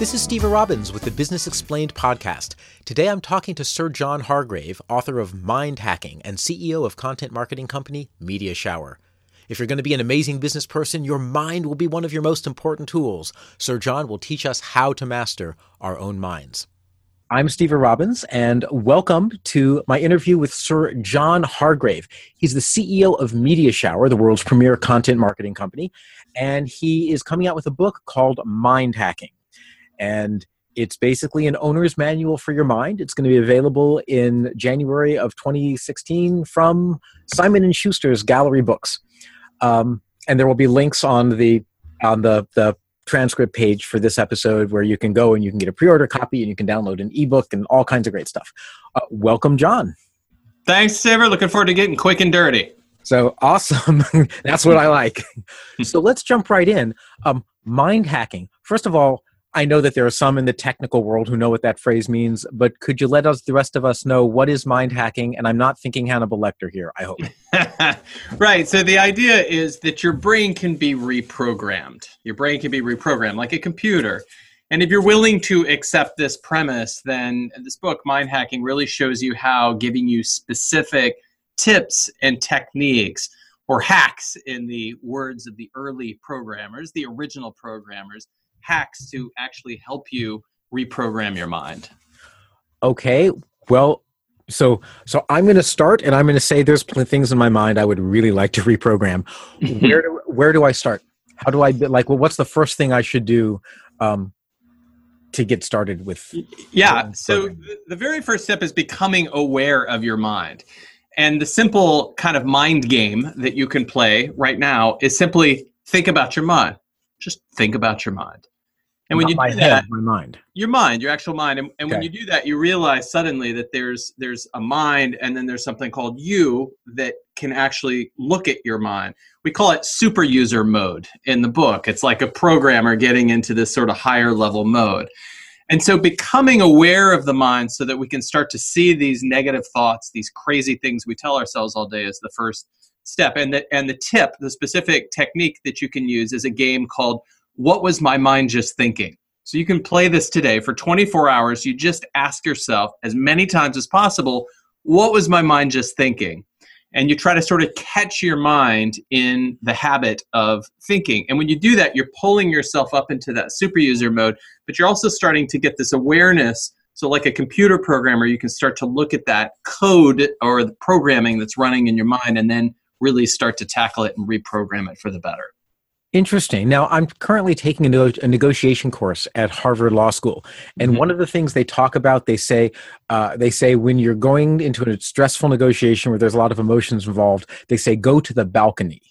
This is Stever Robbins with the Business Explained podcast. Today I'm talking to Sir John Hargrave, author of Mind Hacking and CEO of content marketing company Media Shower. If you're going to be an amazing business person, your mind will be one of your most important tools. Sir John will teach us how to master our own minds. I'm Stever Robbins, and welcome to my interview with Sir John Hargrave. He's the CEO of Media Shower, the world's premier content marketing company, and he is coming out with a book called Mind Hacking and it's basically an owner's manual for your mind. It's going to be available in January of 2016 from Simon and Schuster's Gallery Books, um, and there will be links on the on the the transcript page for this episode where you can go and you can get a pre-order copy and you can download an ebook and all kinds of great stuff. Uh, welcome, John. Thanks, Stever. Looking forward to getting quick and dirty. So awesome. That's what I like. so let's jump right in. Um, mind hacking. First of all, I know that there are some in the technical world who know what that phrase means, but could you let us, the rest of us, know what is mind hacking? And I'm not thinking Hannibal Lecter here. I hope. right. So the idea is that your brain can be reprogrammed. Your brain can be reprogrammed like a computer. And if you're willing to accept this premise, then this book, Mind Hacking, really shows you how giving you specific tips and techniques or hacks in the words of the early programmers, the original programmers hacks to actually help you reprogram your mind? Okay. Well, so so I'm going to start, and I'm going to say there's things in my mind I would really like to reprogram. where do where do I start? How do I like? Well, what's the first thing I should do um, to get started with? Yeah. So the very first step is becoming aware of your mind. And the simple kind of mind game that you can play right now is simply think about your mind. Just think about your mind. And when Not you my do head, that, my mind, your mind, your actual mind, and, and okay. when you do that, you realize suddenly that there's there's a mind, and then there's something called you that can actually look at your mind. We call it super user mode in the book. It's like a programmer getting into this sort of higher level mode. And so becoming aware of the mind so that we can start to see these negative thoughts, these crazy things we tell ourselves all day is the first step. And the, and the tip, the specific technique that you can use is a game called what was my mind just thinking? So you can play this today for 24 hours. You just ask yourself as many times as possible, what was my mind just thinking? And you try to sort of catch your mind in the habit of thinking. And when you do that, you're pulling yourself up into that super user mode, but you're also starting to get this awareness. So, like a computer programmer, you can start to look at that code or the programming that's running in your mind and then really start to tackle it and reprogram it for the better. Interesting. Now, I'm currently taking a, no- a, negotiation course at Harvard Law School, and mm-hmm. one of the things they talk about, they say, uh, they say when you're going into a stressful negotiation where there's a lot of emotions involved, they say go to the balcony,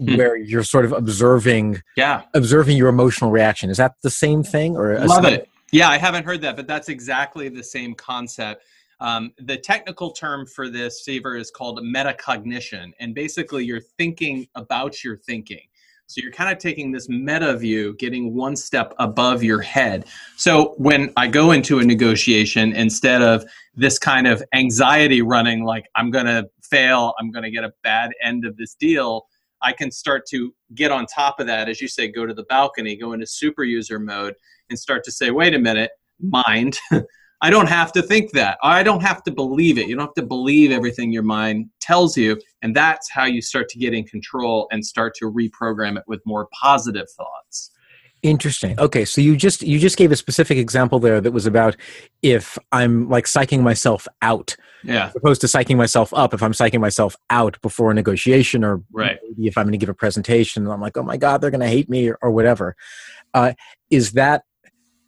mm-hmm. where you're sort of observing, yeah, observing your emotional reaction. Is that the same thing, or love it? Yeah, I haven't heard that, but that's exactly the same concept. Um, the technical term for this, Stever, is called metacognition, and basically, you're thinking about your thinking. So you're kind of taking this meta view, getting one step above your head. So when I go into a negotiation, instead of this kind of anxiety running, like I'm going to fail, I'm going to get a bad end of this deal, I can start to get on top of that. As you say, go to the balcony, go into super user mode, and start to say, wait a minute, mind. I don't have to think that. I don't have to believe it. You don't have to believe everything your mind tells you. And that's how you start to get in control and start to reprogram it with more positive thoughts. Interesting. Okay, so you just you just gave a specific example there that was about if I'm like psyching myself out, yeah, as opposed to psyching myself up. If I'm psyching myself out before a negotiation, or right. maybe if I'm going to give a presentation, I'm like, oh my god, they're going to hate me, or, or whatever. Uh, is that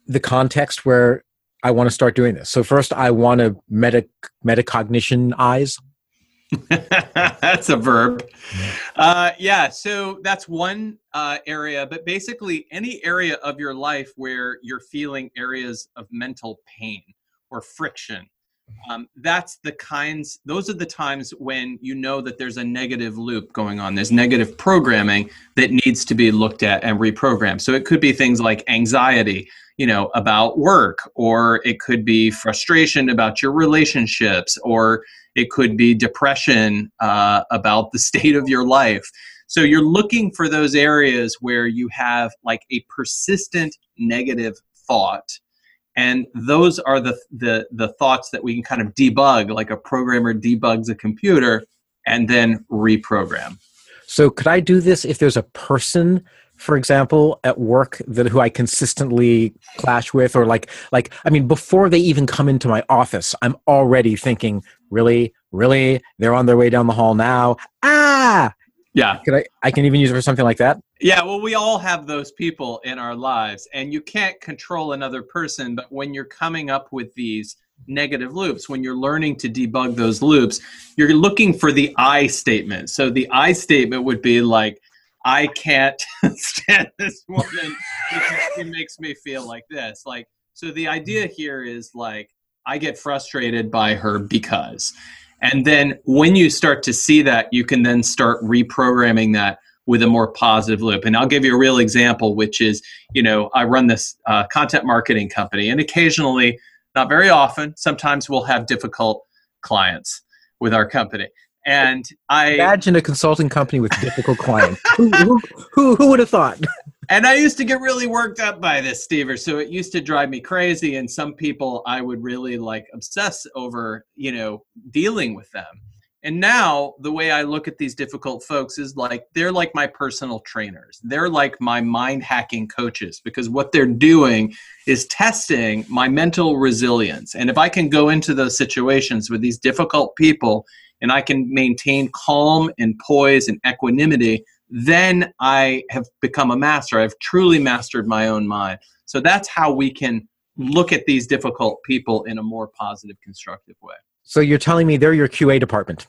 the context where I want to start doing this. So first, I want to meta metacognition eyes. that's a verb. Uh, yeah, so that's one uh, area, but basically any area of your life where you're feeling areas of mental pain or friction. Um, that's the kinds, those are the times when you know that there's a negative loop going on. There's negative programming that needs to be looked at and reprogrammed. So it could be things like anxiety, you know about work or it could be frustration about your relationships or it could be depression uh, about the state of your life. So you're looking for those areas where you have like a persistent negative thought. And those are the, the, the thoughts that we can kind of debug, like a programmer debugs a computer and then reprogram. So could I do this if there's a person for example, at work that who I consistently clash with, or like like I mean, before they even come into my office, I'm already thinking, really, really, they're on their way down the hall now. Ah, yeah. Can I? I can even use it for something like that. Yeah. Well, we all have those people in our lives, and you can't control another person. But when you're coming up with these negative loops, when you're learning to debug those loops, you're looking for the I statement. So the I statement would be like I can't stand this woman because she makes me feel like this. Like, so the idea mm. here is like, I get frustrated by her because. And then when you start to see that, you can then start reprogramming that with a more positive loop. And I'll give you a real example, which is, you know, I run this uh, content marketing company, and occasionally, not very often, sometimes we'll have difficult clients with our company. And I imagine a consulting company with difficult clients. who, who, who, who would have thought? and I used to get really worked up by this, Stever. So it used to drive me crazy. And some people I would really like obsess over, you know, dealing with them. And now the way I look at these difficult folks is like they're like my personal trainers. They're like my mind hacking coaches because what they're doing is testing my mental resilience. And if I can go into those situations with these difficult people and I can maintain calm and poise and equanimity, then I have become a master. I've truly mastered my own mind. So that's how we can look at these difficult people in a more positive, constructive way. So you're telling me they're your QA department?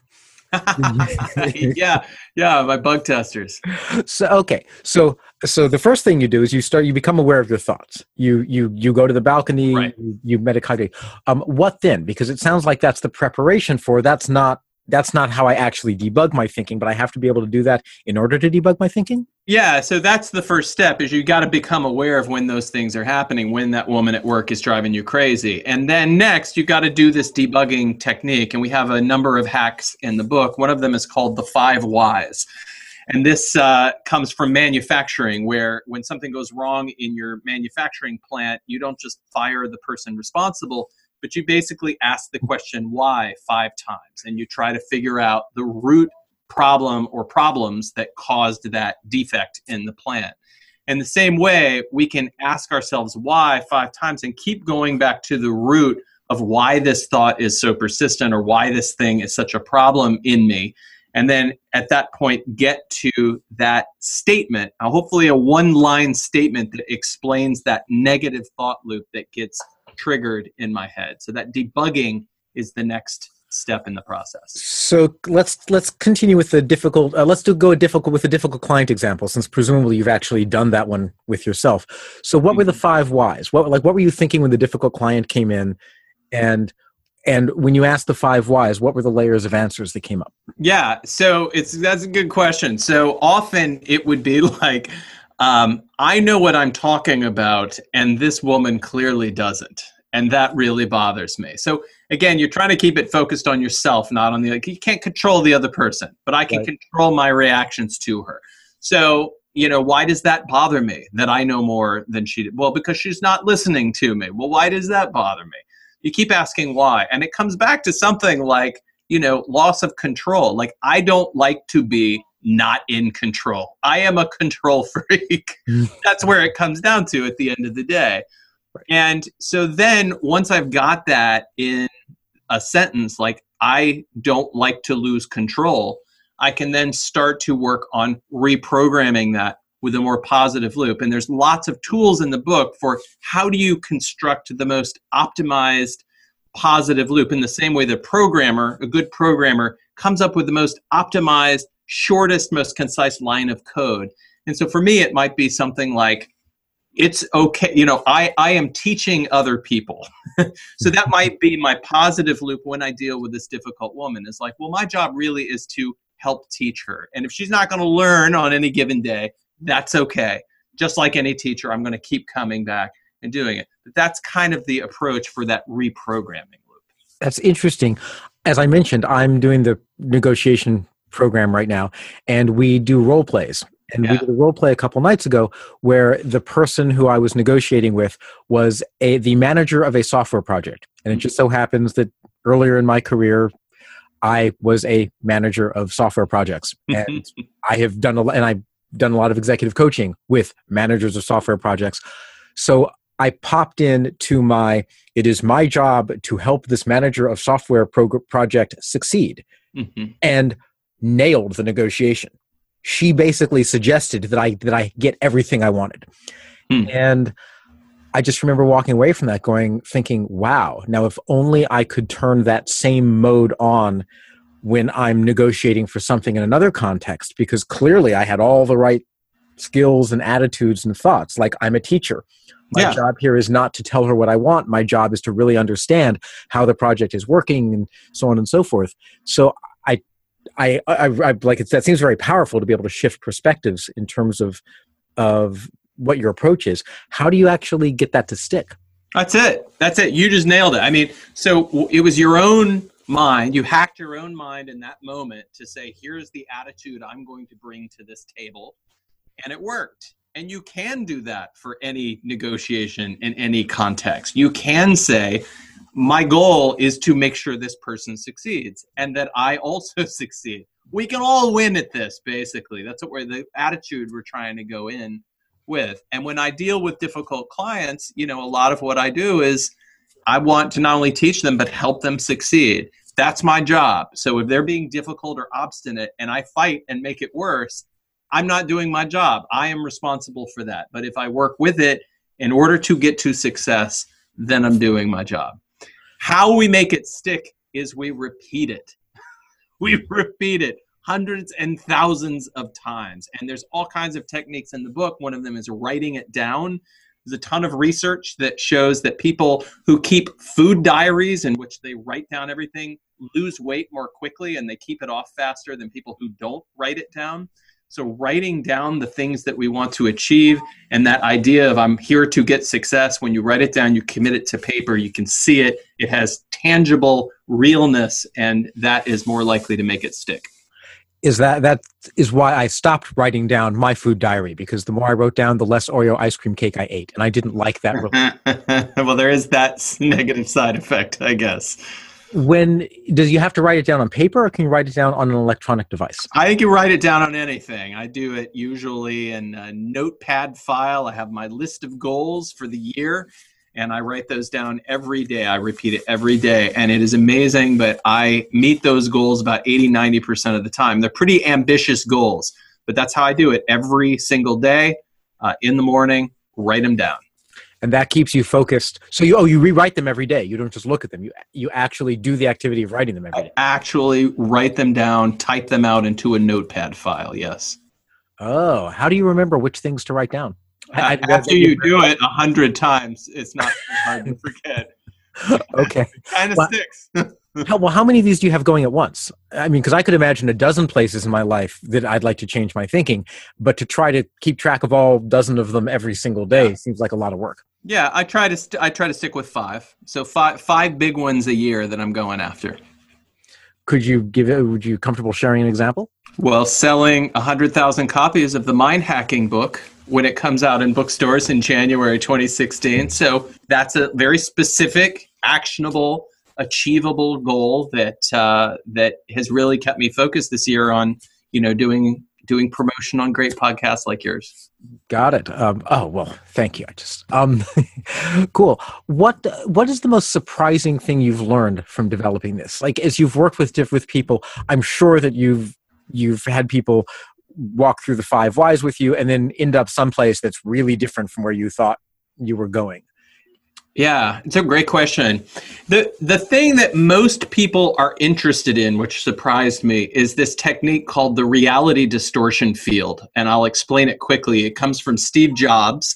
yeah, yeah, my bug testers. So okay, so so the first thing you do is you start you become aware of your thoughts. You you you go to the balcony. Right. You, you meditate. Um, what then? Because it sounds like that's the preparation for. That's not that's not how I actually debug my thinking, but I have to be able to do that in order to debug my thinking? Yeah, so that's the first step is you got to become aware of when those things are happening, when that woman at work is driving you crazy. And then next, you got to do this debugging technique and we have a number of hacks in the book. One of them is called the 5 whys. And this uh, comes from manufacturing, where when something goes wrong in your manufacturing plant, you don't just fire the person responsible but you basically ask the question why five times and you try to figure out the root problem or problems that caused that defect in the plant. In the same way, we can ask ourselves why five times and keep going back to the root of why this thought is so persistent or why this thing is such a problem in me. And then at that point, get to that statement, hopefully a one line statement that explains that negative thought loop that gets triggered in my head. So that debugging is the next step in the process. So let's let's continue with the difficult. Uh, let's do go difficult with a difficult client example, since presumably you've actually done that one with yourself. So what were the mm-hmm. five whys? What like what were you thinking when the difficult client came in, and and when you asked the five whys, what were the layers of answers that came up? Yeah, so it's that's a good question. So often it would be like um, I know what I'm talking about, and this woman clearly doesn't. And that really bothers me. So, again, you're trying to keep it focused on yourself, not on the like, you can't control the other person, but I can right. control my reactions to her. So, you know, why does that bother me that I know more than she did? Well, because she's not listening to me. Well, why does that bother me? You keep asking why. And it comes back to something like, you know, loss of control. Like, I don't like to be not in control. I am a control freak. That's where it comes down to at the end of the day. And so then once I've got that in a sentence, like I don't like to lose control, I can then start to work on reprogramming that with a more positive loop. And there's lots of tools in the book for how do you construct the most optimized positive loop in the same way the programmer, a good programmer, comes up with the most optimized shortest, most concise line of code. And so for me, it might be something like, it's okay, you know, I, I am teaching other people. so that might be my positive loop when I deal with this difficult woman is like, well, my job really is to help teach her. And if she's not going to learn on any given day, that's okay. Just like any teacher, I'm going to keep coming back and doing it. But that's kind of the approach for that reprogramming. Loop. That's interesting. As I mentioned, I'm doing the negotiation program right now, and we do role plays. And yeah. we did a role play a couple nights ago where the person who I was negotiating with was a the manager of a software project. And it just so happens that earlier in my career, I was a manager of software projects, and I have done a lot, and I've done a lot of executive coaching with managers of software projects. So I popped in to my. It is my job to help this manager of software project succeed, mm-hmm. and nailed the negotiation. She basically suggested that I that I get everything I wanted, hmm. and I just remember walking away from that going thinking, wow, now if only I could turn that same mode on when I'm negotiating for something in another context, because clearly I had all the right skills and attitudes and thoughts. Like I'm a teacher. My yeah. job here is not to tell her what I want. My job is to really understand how the project is working and so on and so forth. So I, I, I, like it. That seems very powerful to be able to shift perspectives in terms of, of what your approach is. How do you actually get that to stick? That's it. That's it. You just nailed it. I mean so it was your own mind. You hacked your own mind in that moment to say here's the attitude i'm going to bring to this table and it worked. And you can do that for any negotiation in any context. You can say my goal is to make sure this person succeeds and that i also succeed we can all win at this basically that's what we're the attitude we're trying to go in with. And when I deal with difficult clients, you know, a lot of what I do is I want to not only teach them, but help them succeed. That's my job. So if they're being difficult or obstinate and I fight and make it worse, I'm not doing my job. I am responsible for that. But if I work with it in order to get to success, then I'm doing my job. How we make it stick is we repeat it. we repeat it hundreds and thousands of times. And there's all kinds of techniques in the book. One of them is writing it down. There's a ton of research that shows that people who keep food diaries in which they write down everything lose weight more quickly and they keep it off faster than people who don't write it down. So, writing down the things that we want to achieve and that idea of I'm here to get success, when you write it down, you commit it to paper, you can see it, it has tangible realness, and that is more likely to make it stick is that that is why I stopped writing down my food diary because the more I wrote down, the less Oreo ice cream cake I ate, and I didn't like that. Well, there is that negative side effect, I guess. When does you have to write it down on paper, or can you write it down on an electronic device? I you write it down on anything. I do it usually in a notepad file. I have my list of goals for the year and I write those down every day. I repeat it every day, and it is amazing. But I meet those goals about 80, 90% of the time. They're pretty ambitious goals, but that's how I do it every single day uh, in the morning, write them down. And that keeps you focused. So you oh you rewrite them every day. You don't just look at them. You you actually do the activity of writing them every day. I actually write them down, type them out into a notepad file. Yes. Oh, how do you remember which things to write down? After you do it a hundred times, it's not hard to forget. okay. kind of well, sticks. How, well, how many of these do you have going at once? I mean, because I could imagine a dozen places in my life that I'd like to change my thinking, but to try to keep track of all dozen of them every single day yeah. seems like a lot of work. Yeah, I try to st- I try to stick with five. So five five big ones a year that I'm going after. Could you give it? Would you comfortable sharing an example? Well, selling hundred thousand copies of the mind hacking book when it comes out in bookstores in January 2016. So that's a very specific, actionable, achievable goal that uh, that has really kept me focused this year on you know doing doing promotion on great podcasts like yours. Got it. Um, oh well, thank you. I just um, cool. What what is the most surprising thing you've learned from developing this? Like as you've worked with with people, I'm sure that you've you've had people walk through the five whys with you and then end up someplace that's really different from where you thought you were going yeah it's a great question. The the thing that most people are interested in which surprised me is this technique called the reality distortion field and i'll explain it quickly. It comes from steve jobs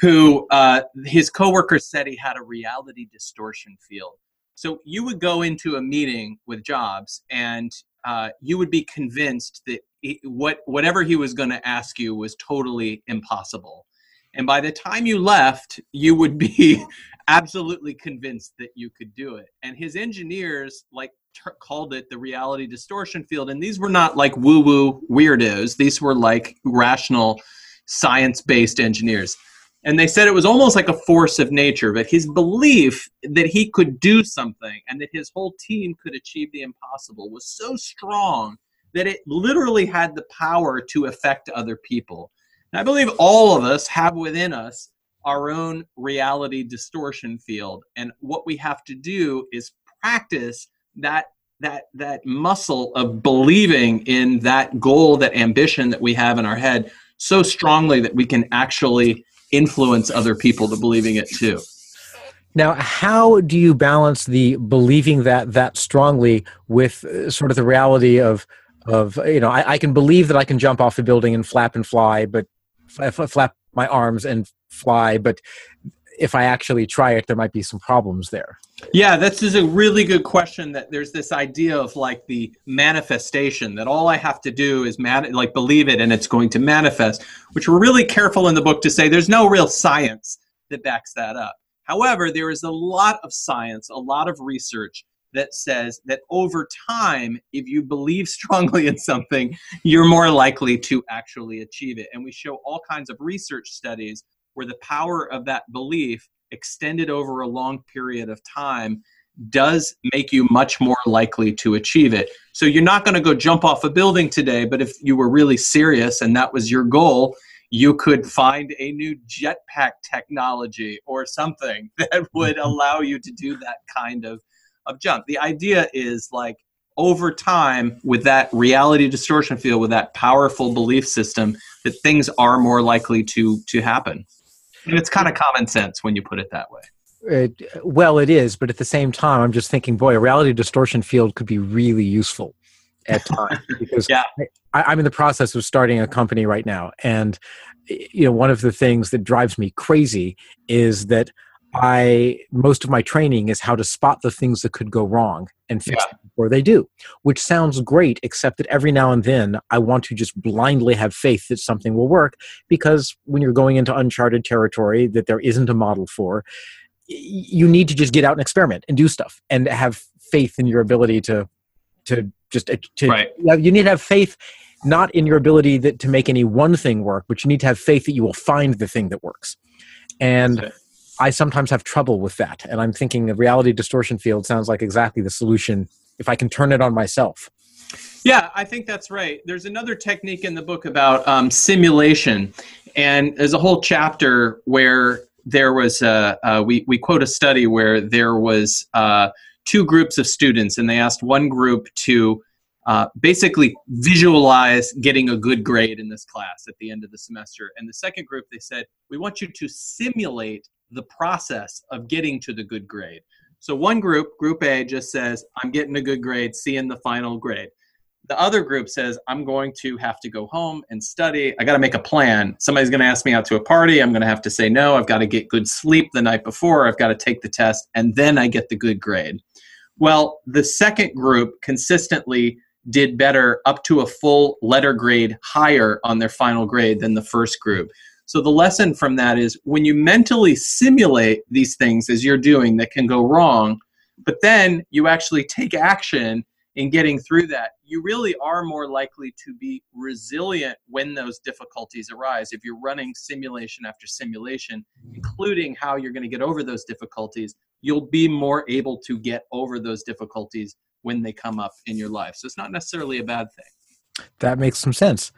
who uh, his coworkers said he had a reality distortion field. So you would go into a meeting with jobs and uh, you would be convinced that what whatever he was going to ask you was totally impossible and by the time you left you would be absolutely convinced that you could do it. And his engineers like called it the reality distortion field. And these were not like woo woo weirdos. These were like rational, science based engineers. And they said it was almost like a force of nature, but his belief that he could do something and that his whole team could achieve the impossible was so strong that it literally had the power to affect other people. And I believe all of us have within us our own reality distortion field. And what we have to do is practice that that that muscle of believing in that goal, that ambition that we have in our head so strongly that we can actually influence other people to believing it too. Now, how do you balance the believing that that strongly with uh, sort of the reality of of you know I, I can believe that I can jump off a building and flap and fly, but flap my arms and fly, but if I actually try it, there might be some problems there. Yeah, this is a really good question. That there's this idea of like the manifestation that all I have to do is man- like believe it and it's going to manifest, which we're really careful in the book to say there's no real science that backs that up. However, there is a lot of science, a lot of research that says that over time, if you believe strongly in something, you're more likely to actually achieve it. And we show all kinds of research studies where the power of that belief extended over a long period of time does make you much more likely to achieve it. So you're not going to go jump off a building today, but if you were really serious and that was your goal, you could find a new jetpack technology or something that would mm-hmm. allow you to do that kind of of jump. The idea is like over time with that reality distortion field with that powerful belief system that things are more likely to to happen. And it's kind of common sense when you put it that way. It, well, it is, but at the same time, I'm just thinking, boy, a reality distortion field could be really useful at times because yeah. I, I'm in the process of starting a company right now, and you know, one of the things that drives me crazy is that I most of my training is how to spot the things that could go wrong and fix yeah. them before they do, which sounds great, except that every now and then I want to just blindly have faith that something will work because when you're going into uncharted territory that there isn't a model for, you need to just get out and experiment and do stuff and have faith in your ability to to just uh, to right. you need to have faith not in your ability that, to make any one thing work, but you need to have faith that you will find the thing that works. And I sometimes have trouble with that. And I'm thinking the reality distortion field sounds like exactly the solution if I can turn it on myself. Yeah, I think that's right. There's another technique in the book about um, simulation. And there's a whole chapter where there was a, we, we quote a study where there was uh, two groups of students and they asked one group to uh, basically visualize getting a good grade in this class at the end of the semester. And the second group, they said, we want you to simulate the process of getting to the good grade. So one group, group A, just says, I'm getting a good grade, seeing the final grade. The other group says, I'm going to have to go home and study. I got to make a plan. Somebody's going to ask me out to a party. I'm going to have to say no. I've got to get good sleep the night before. I've got to take the test, and then I get the good grade. Well, the second group consistently did better up to a full letter grade higher on their final grade than the first group. So the lesson from that is when you mentally simulate these things as you're doing that can go wrong, but then you actually take action in getting through that, you really are more likely to be resilient when those difficulties arise. If you're running simulation after simulation, including how you're going to get over those difficulties, you'll be more able to get over those difficulties when they come up in your life. So it's not necessarily a bad thing. That makes some sense.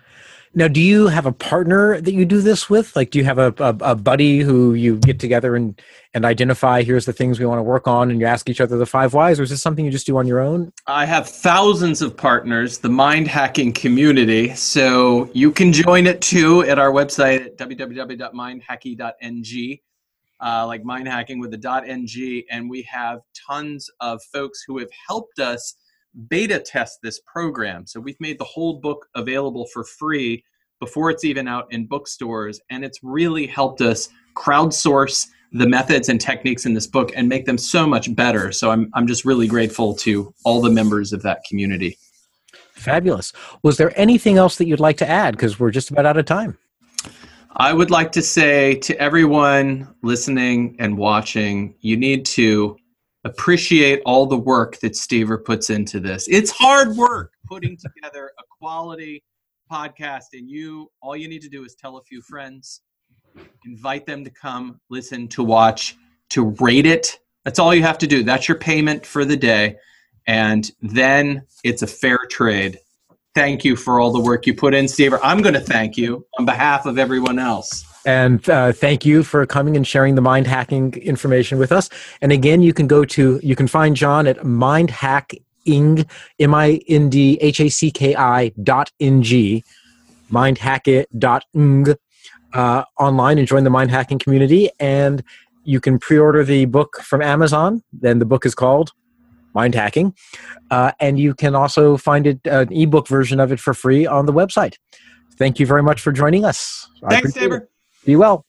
Now, do you have a partner that you do this with? Like, do you have a, a, a, buddy who you get together and, and identify, here's the things we want to work on, and you ask each other the five whys, or is this something you just do on your own? I have thousands of partners, the mind hacking community. So you can join it too at our website at www.mindhacki.ng, uh, like mind hacking with the .ng. And we have tons of folks who have helped us beta test this program. So we've made the whole book available for free before it's even out in bookstores. And it's really helped us crowdsource the methods and techniques in this book and make them so much better. So I'm, I'm just really grateful to all the members of that community. Fabulous. Was there anything else that you'd like to add? Because we're just about out of time. I would like to say to everyone listening and watching, you need to appreciate all the work that Stever puts into this. It's hard work putting together a quality podcast, and you all you need to do is tell a few friends, invite them to come, listen, to watch, to rate it. That's all you have to do. That's your payment for the day. And then it's a fair trade thank you for all the work you put in, Stever. I'm going to thank you on behalf of everyone else. And uh, thank you for coming and sharing the mind hacking information with us. And again, you can go to, you can find John at mindhacking, M I N D H A C K I dot N G, mindhacki dot ng, uh, online and join the mind hacking community. And you can pre order the book from Amazon. Then the book is called mind hacking. Uh, and you can also find it uh, an ebook version of it for free on the website. Thank you very much for joining us. Thanks, Stever. Be well.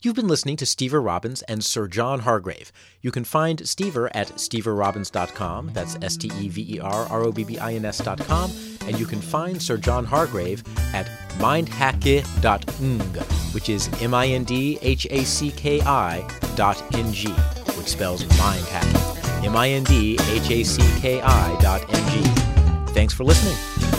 You've been listening to Stever Robbins and Sir John Hargrave. You can find Stever at steverrobbins.com. That's S T E V E R R O B B I N S.com. And you can find Sir John Hargrave at mindhacki.ng, which is M I N D H A C K I dot N G, which spells mind hacking. M I N D H A C K I dot N G. Thanks for listening.